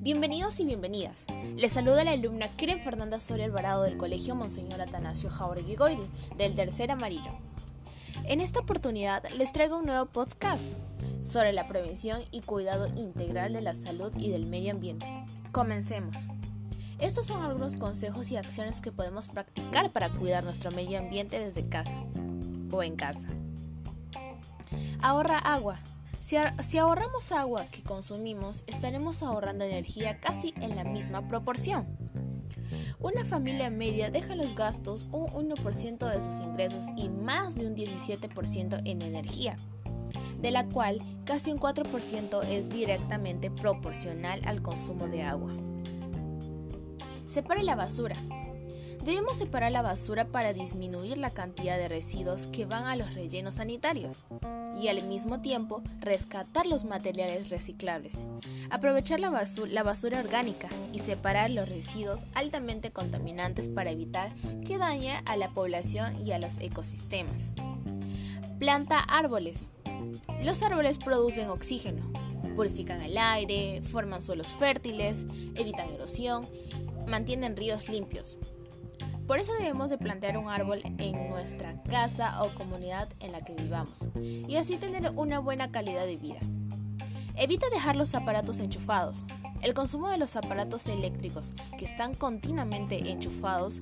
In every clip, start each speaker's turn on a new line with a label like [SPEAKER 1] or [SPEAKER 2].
[SPEAKER 1] Bienvenidos y bienvenidas. Les saluda la alumna Keren Fernanda Soria Alvarado del Colegio Monseñor Atanasio Jauregui Goiri, del tercer amarillo. En esta oportunidad les traigo un nuevo podcast sobre la prevención y cuidado integral de la salud y del medio ambiente. Comencemos. Estos son algunos consejos y acciones que podemos practicar para cuidar nuestro medio ambiente desde casa o en casa. Ahorra agua. Si, ahorramos agua que consumimos, estaremos ahorrando energía casi en la misma proporción. Una familia media deja los gastos un 1% de sus ingresos y más de un 17% en energía, de la cual casi un 4% es directamente proporcional al consumo de agua. Separe la basura. Debemos separar la basura para disminuir la cantidad de residuos que van a los rellenos sanitarios y al mismo tiempo rescatar los materiales reciclables, aprovechar la basura, orgánica y separar los residuos altamente contaminantes para evitar que dañe a la población y a los ecosistemas. Planta árboles. Los árboles producen oxígeno, purifican el aire, forman suelos fértiles, evitan erosión, mantienen ríos limpios. Por eso debemos de plantear un árbol en nuestra casa o comunidad en la que vivamos y así tener una buena calidad de vida. Evita dejar los aparatos enchufados. El consumo de los aparatos eléctricos que están continuamente enchufados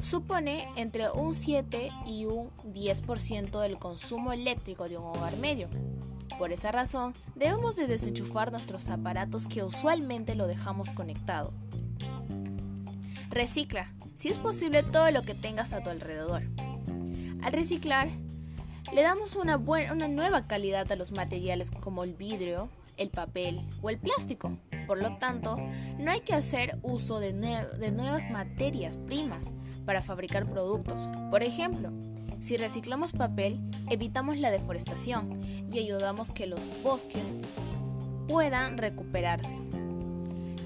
[SPEAKER 1] supone entre un 7 y un 10% del consumo eléctrico de un hogar medio. Por esa razón, debemos de desenchufar nuestros aparatos que usualmente lo dejamos conectado. Recicla si es posible, todo lo que tengas a tu alrededor. Al reciclar, le damos una, buena, una nueva calidad a los materiales como el vidrio, el papel o el plástico. Por lo tanto, no hay que hacer uso de, de nuevas materias primas para fabricar productos. Por ejemplo, si reciclamos papel, evitamos la deforestación y ayudamos que los bosques puedan recuperarse.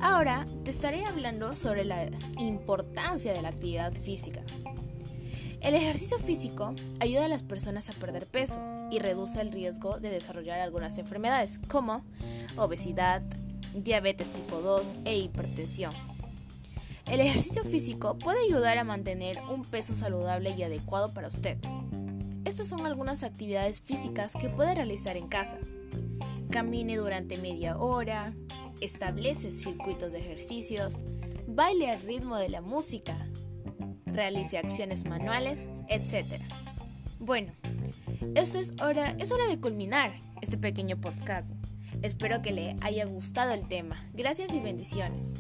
[SPEAKER 1] Ahora te estaré hablando sobre la importancia de la actividad física. El ejercicio físico ayuda a las personas a perder peso y reduce el riesgo de desarrollar algunas enfermedades como obesidad, diabetes tipo 2 e hipertensión. El ejercicio físico puede ayudar a mantener un peso saludable y adecuado para usted. Estas son algunas actividades físicas que puede realizar en casa. Camine durante media hora, establece circuitos de ejercicios, baile al ritmo de la música, realice acciones manuales, etc. Bueno, eso es hora, es hora de culminar este pequeño podcast. Espero que le haya gustado el tema. Gracias y bendiciones.